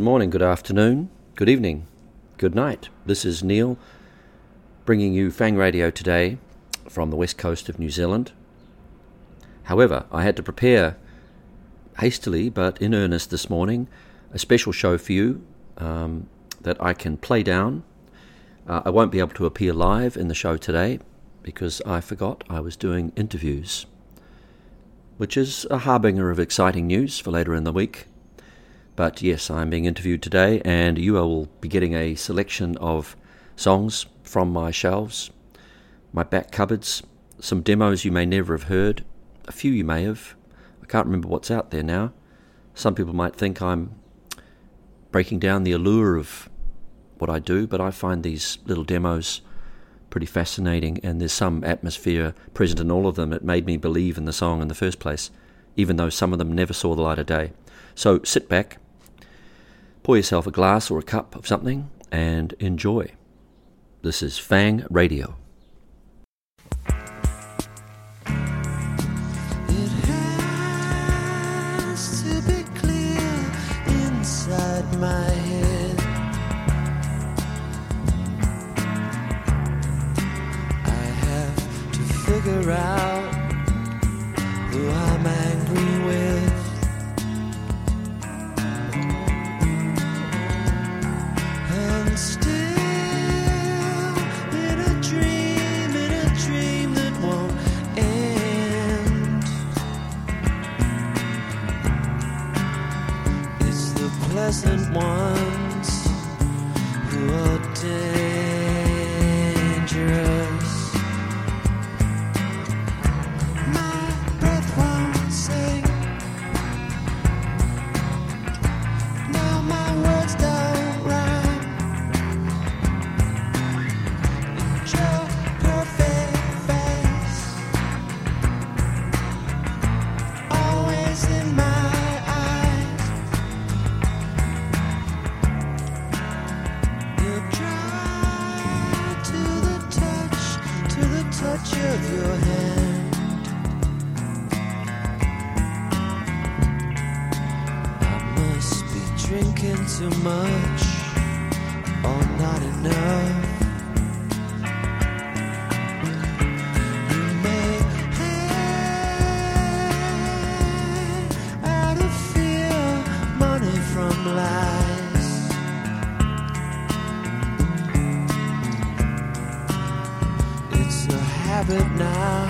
Good morning, good afternoon, good evening, good night. This is Neil bringing you Fang Radio today from the west coast of New Zealand. However, I had to prepare hastily but in earnest this morning a special show for you um, that I can play down. Uh, I won't be able to appear live in the show today because I forgot I was doing interviews, which is a harbinger of exciting news for later in the week. But yes, I'm being interviewed today, and you will be getting a selection of songs from my shelves, my back cupboards, some demos you may never have heard, a few you may have. I can't remember what's out there now. Some people might think I'm breaking down the allure of what I do, but I find these little demos pretty fascinating, and there's some atmosphere present in all of them. that made me believe in the song in the first place, even though some of them never saw the light of day. So sit back, pour yourself a glass or a cup of something, and enjoy. This is Fang Radio. figure out pleasant ones It's a habit now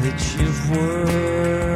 that you've worked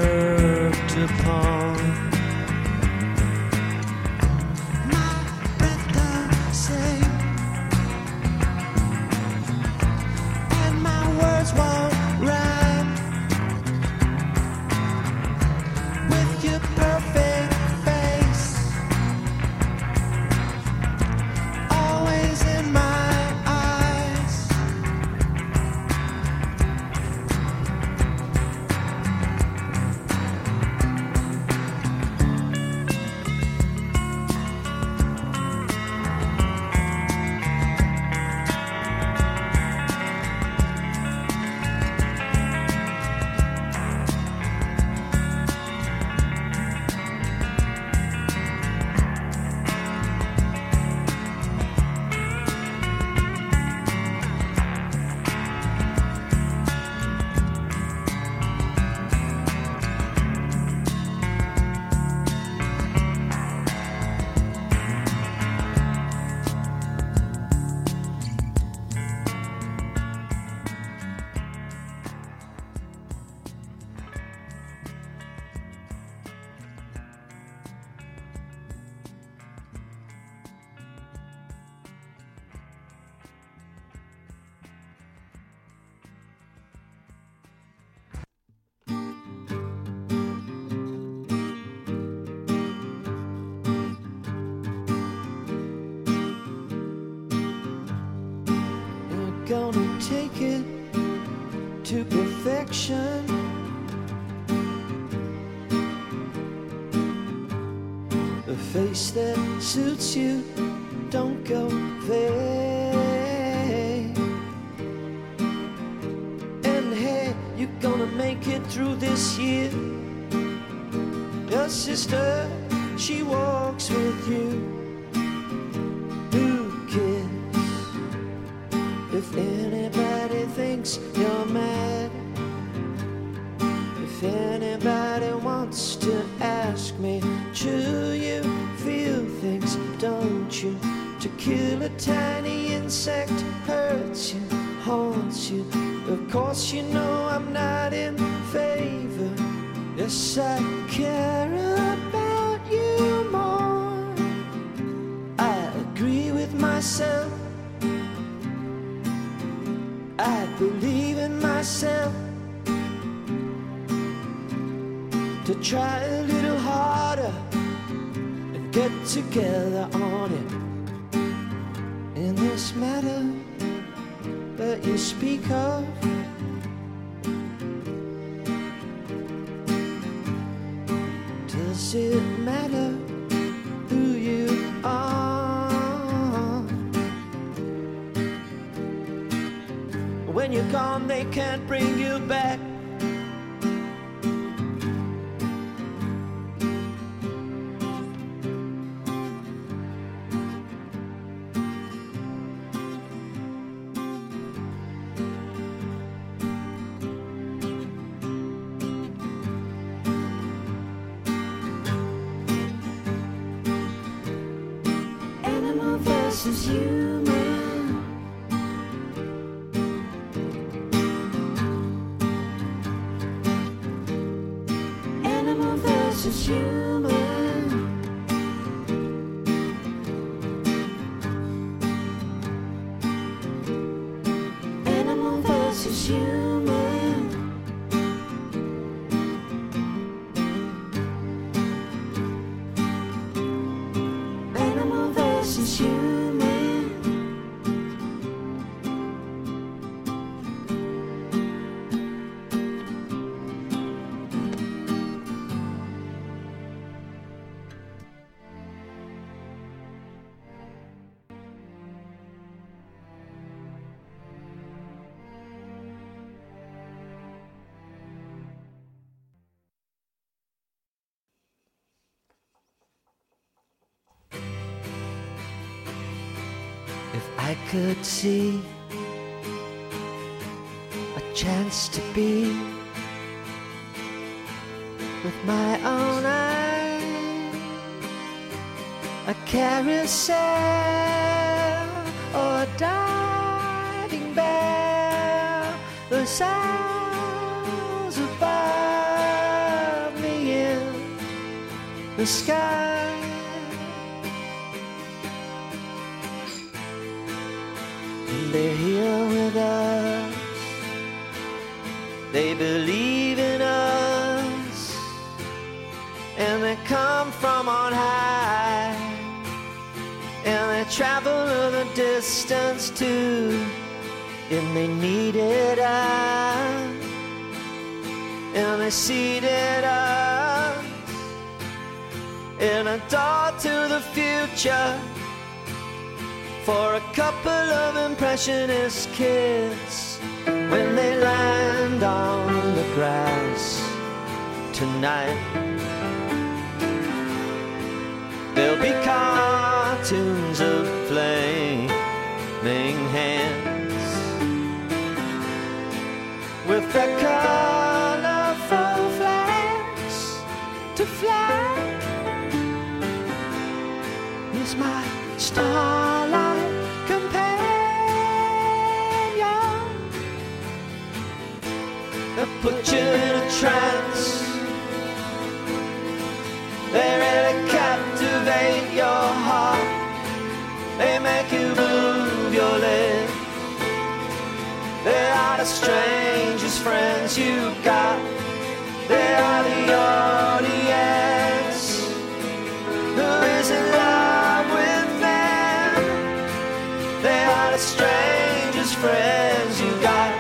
Face that suits you, don't go vague. And hey, you're gonna make it through this year. Your sister she walks with you. Who cares if anybody thinks you're mad? If anybody wants to ask me, to you you? To kill a tiny insect hurts you, haunts you. Of course, you know I'm not in favor. Yes, I care about you more. I agree with myself. I believe in myself to try a little harder get together on it. In this matter that you speak of, does it matter who you are? When you're gone, they can't bring you back. If I could see a chance to be with my own eyes, a carousel or a diving bell, the sounds above me in the sky. Distance too. And they needed us. And they seated us in a door to the future for a couple of impressionist kids when they land on the grass tonight. There'll be cartoons of hands with their colorful flags to fly is my starlight companion. They put you in a trance. They really captivate your heart. They make you move They are the strangest friends you got. They are the audience who is in love with them. They are the strangest friends you got.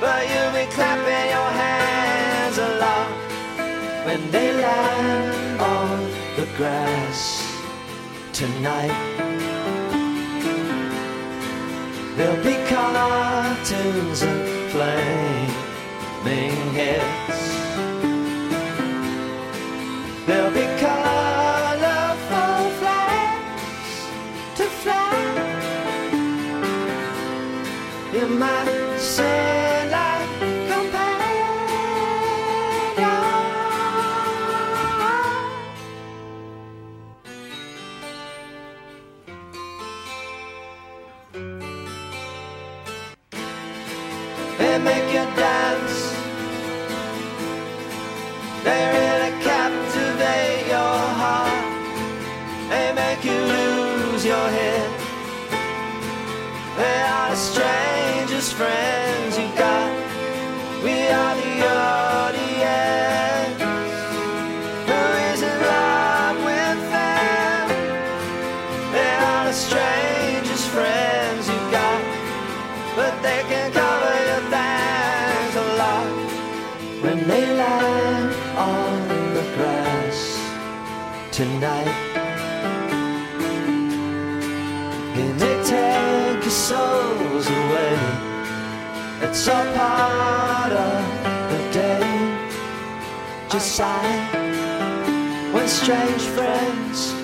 But you'll be clapping your hands a lot when they land on the grass tonight. There'll be color tunes and flaming heads. There'll be colorful flags to fly in my. strangest friend. It's a part of the day. Just like when strange friends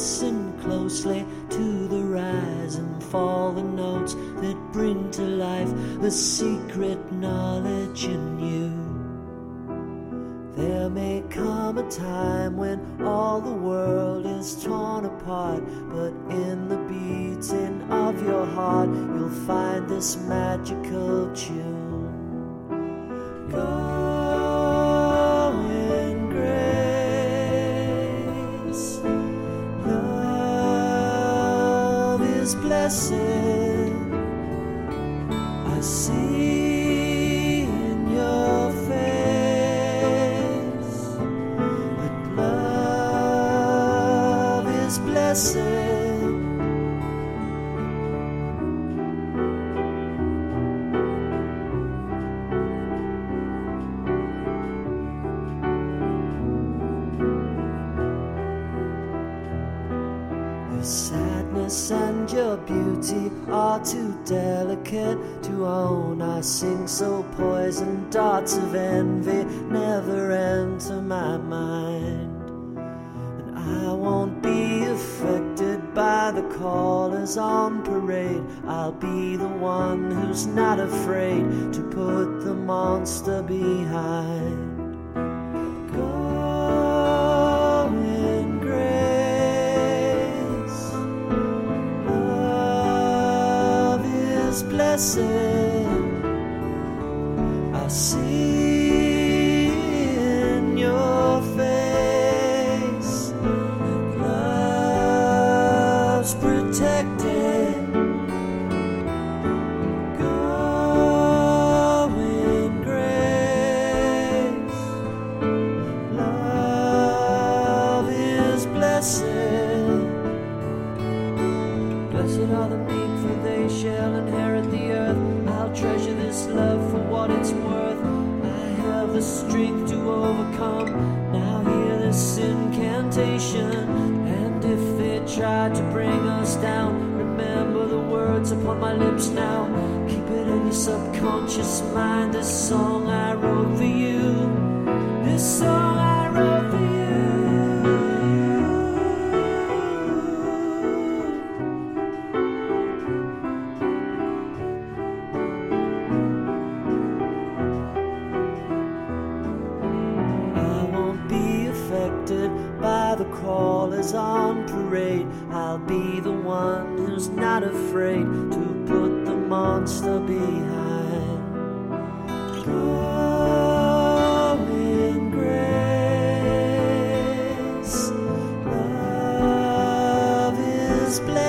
listen closely to the rise and fall, the notes that bring to life the secret knowledge in you. There may come a time when all the world is torn apart, but in the beating of your heart, you'll find this magical tune. God myself. I see in your face that love is blessed. be the one who's not afraid to put the monster behind.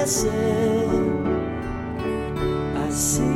I see.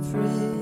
afraid.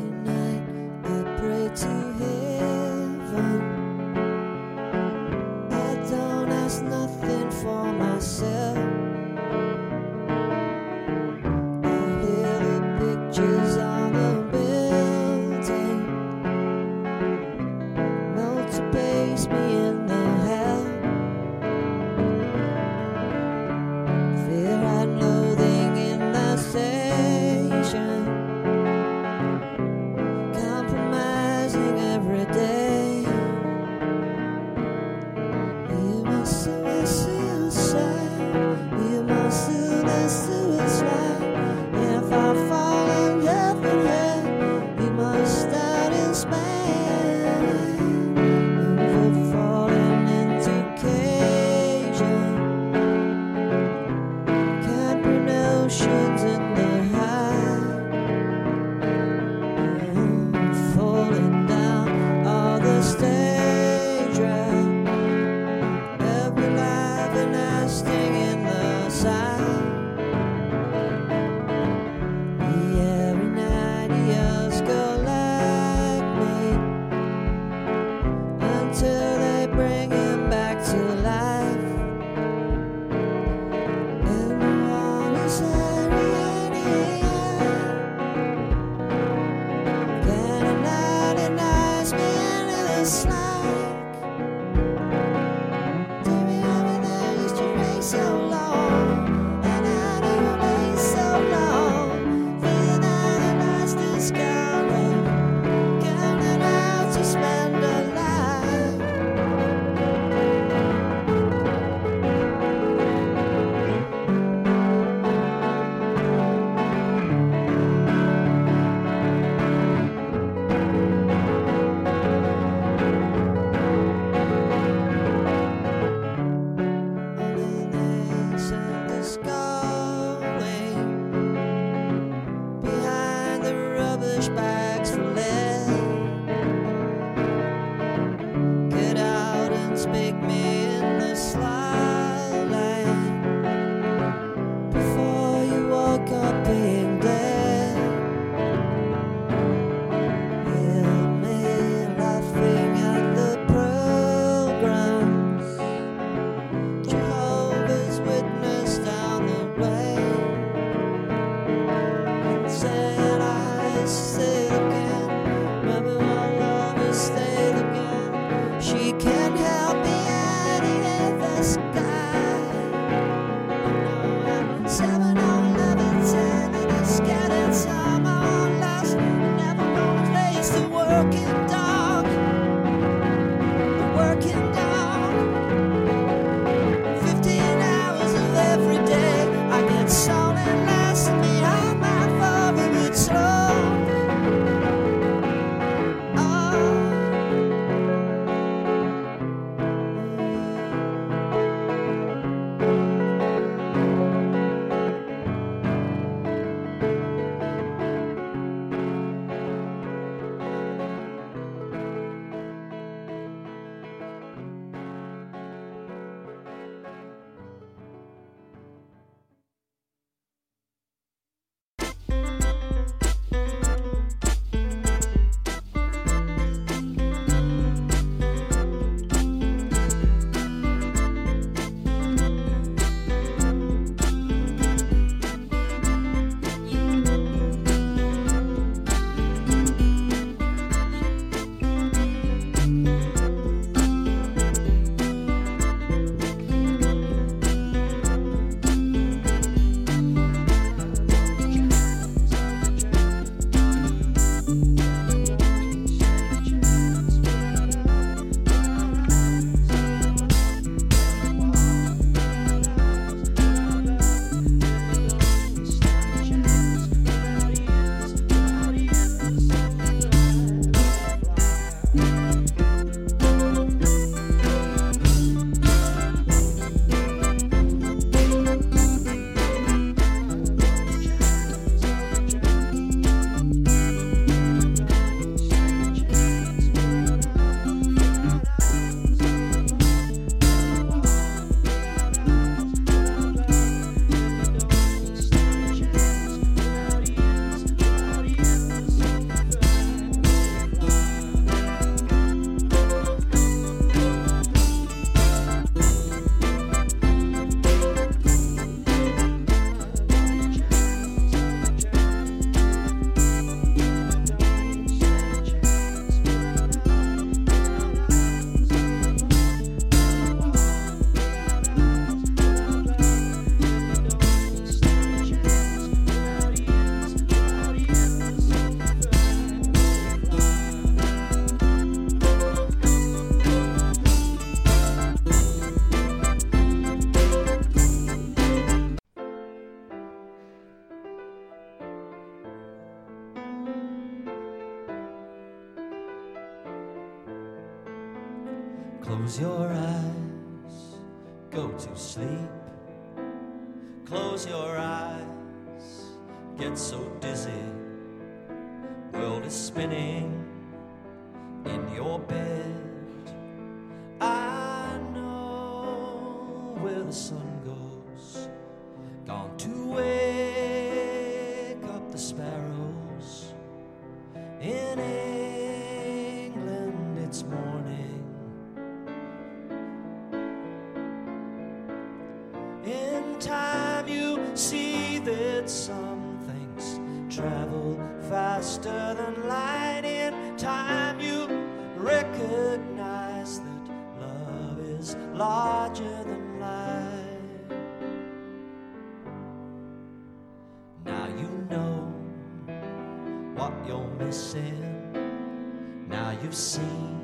Missing. Now you've seen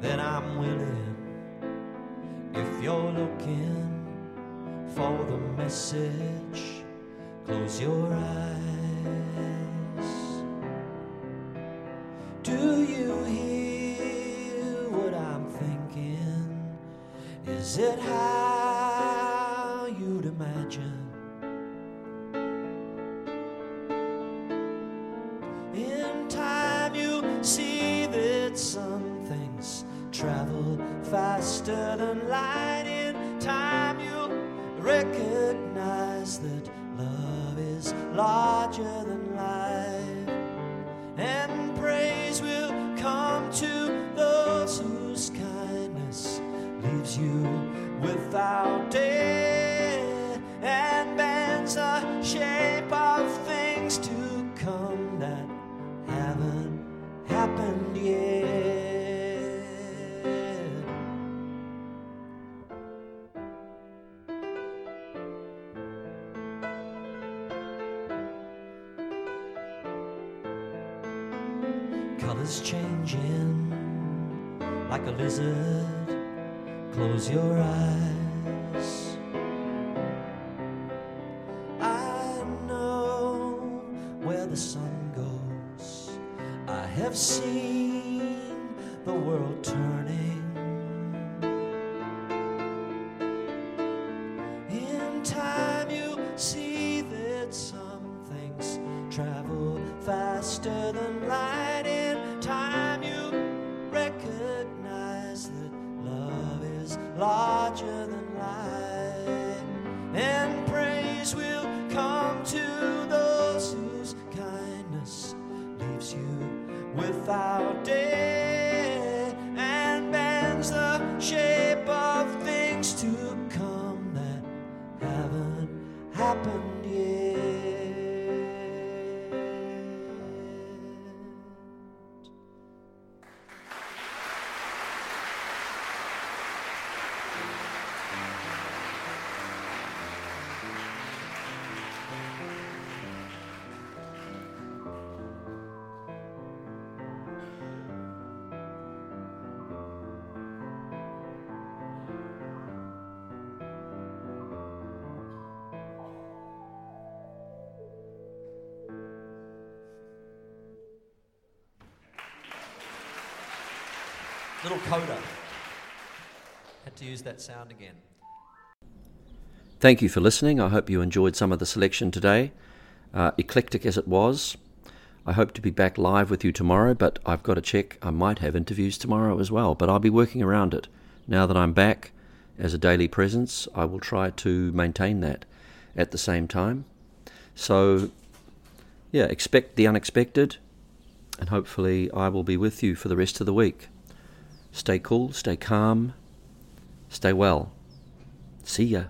that I'm willing. If you're looking for the message, close your eyes. Larger than Colors changing like a lizard. Close your eyes. Little coda. Had to use that sound again. Thank you for listening. I hope you enjoyed some of the selection today. Uh, eclectic as it was. I hope to be back live with you tomorrow, but I've got to check. I might have interviews tomorrow as well, but I'll be working around it. Now that I'm back as a daily presence, I will try to maintain that at the same time. So, yeah, expect the unexpected, and hopefully, I will be with you for the rest of the week. Stay cool, stay calm, stay well. See ya.